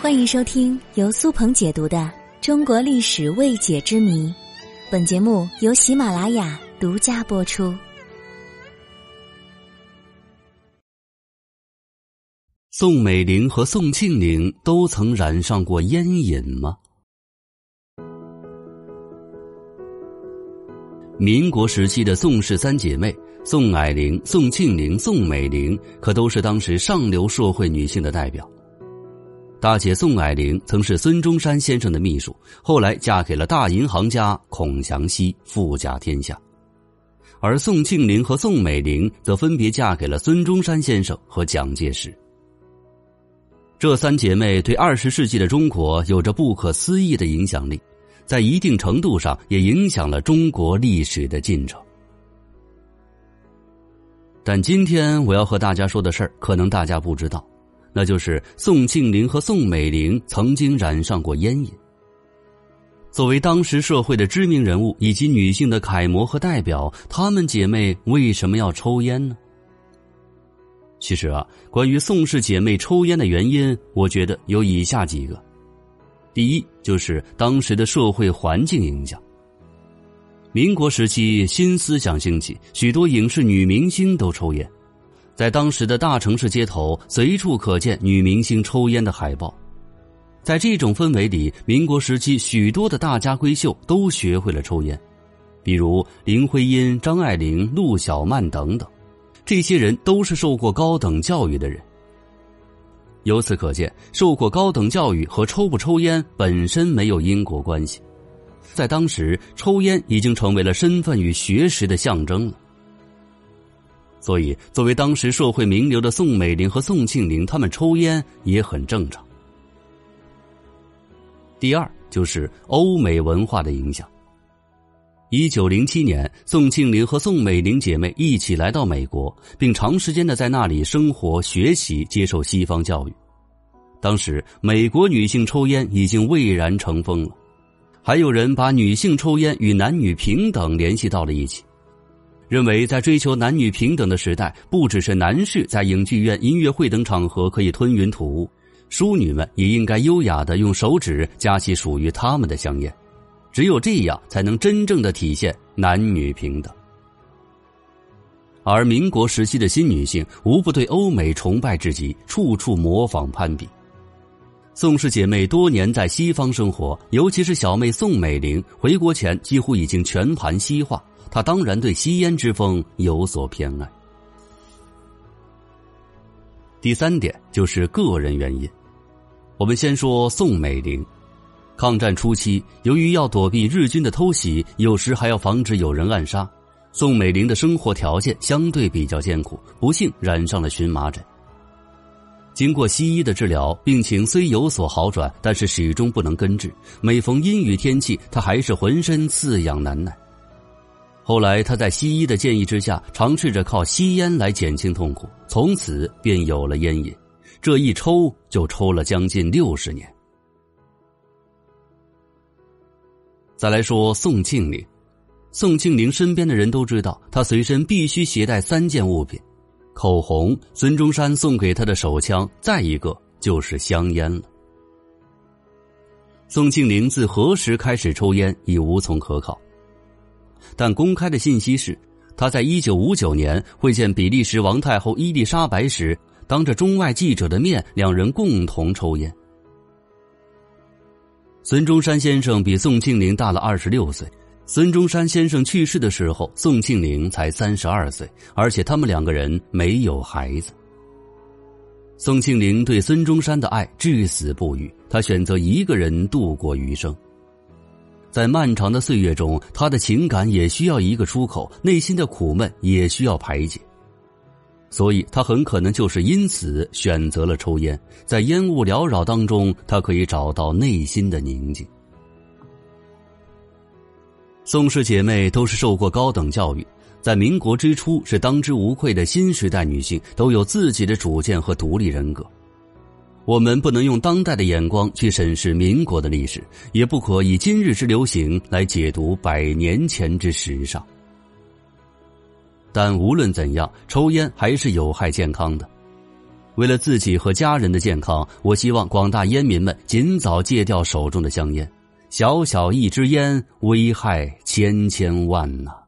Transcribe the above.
欢迎收听由苏鹏解读的《中国历史未解之谜》，本节目由喜马拉雅独家播出。宋美龄和宋庆龄都曾染上过烟瘾吗？民国时期的宋氏三姐妹宋霭龄、宋庆龄、宋美龄，可都是当时上流社会女性的代表。大姐宋霭龄曾是孙中山先生的秘书，后来嫁给了大银行家孔祥熙，富甲天下；而宋庆龄和宋美龄则分别嫁给了孙中山先生和蒋介石。这三姐妹对二十世纪的中国有着不可思议的影响力，在一定程度上也影响了中国历史的进程。但今天我要和大家说的事儿，可能大家不知道。那就是宋庆龄和宋美龄曾经染上过烟瘾。作为当时社会的知名人物以及女性的楷模和代表，她们姐妹为什么要抽烟呢？其实啊，关于宋氏姐妹抽烟的原因，我觉得有以下几个：第一，就是当时的社会环境影响。民国时期，新思想兴起，许多影视女明星都抽烟。在当时的大城市街头，随处可见女明星抽烟的海报。在这种氛围里，民国时期许多的大家闺秀都学会了抽烟，比如林徽因、张爱玲、陆小曼等等。这些人都是受过高等教育的人。由此可见，受过高等教育和抽不抽烟本身没有因果关系。在当时，抽烟已经成为了身份与学识的象征了。所以，作为当时社会名流的宋美龄和宋庆龄，他们抽烟也很正常。第二，就是欧美文化的影响。一九零七年，宋庆龄和宋美龄姐妹一起来到美国，并长时间的在那里生活、学习、接受西方教育。当时，美国女性抽烟已经蔚然成风了，还有人把女性抽烟与男女平等联系到了一起。认为，在追求男女平等的时代，不只是男士在影剧院、音乐会等场合可以吞云吐雾，淑女们也应该优雅的用手指夹起属于他们的香烟，只有这样才能真正的体现男女平等。而民国时期的新女性无不对欧美崇拜至极，处处模仿攀比。宋氏姐妹多年在西方生活，尤其是小妹宋美龄，回国前几乎已经全盘西化。他当然对吸烟之风有所偏爱。第三点就是个人原因。我们先说宋美龄，抗战初期，由于要躲避日军的偷袭，有时还要防止有人暗杀，宋美龄的生活条件相对比较艰苦，不幸染上了荨麻疹。经过西医的治疗，病情虽有所好转，但是始终不能根治。每逢阴雨天气，他还是浑身刺痒难耐。后来，他在西医的建议之下，尝试着靠吸烟来减轻痛苦，从此便有了烟瘾。这一抽就抽了将近六十年。再来说宋庆龄，宋庆龄身边的人都知道，她随身必须携带三件物品：口红、孙中山送给她的手枪，再一个就是香烟了。宋庆龄自何时开始抽烟，已无从可考。但公开的信息是，他在一九五九年会见比利时王太后伊丽莎白时，当着中外记者的面，两人共同抽烟。孙中山先生比宋庆龄大了二十六岁，孙中山先生去世的时候，宋庆龄才三十二岁，而且他们两个人没有孩子。宋庆龄对孙中山的爱至死不渝，他选择一个人度过余生。在漫长的岁月中，他的情感也需要一个出口，内心的苦闷也需要排解，所以他很可能就是因此选择了抽烟。在烟雾缭绕当中，他可以找到内心的宁静。宋氏姐妹都是受过高等教育，在民国之初是当之无愧的新时代女性，都有自己的主见和独立人格。我们不能用当代的眼光去审视民国的历史，也不可以今日之流行来解读百年前之时尚。但无论怎样，抽烟还是有害健康的。为了自己和家人的健康，我希望广大烟民们尽早戒掉手中的香烟。小小一支烟，危害千千万呐！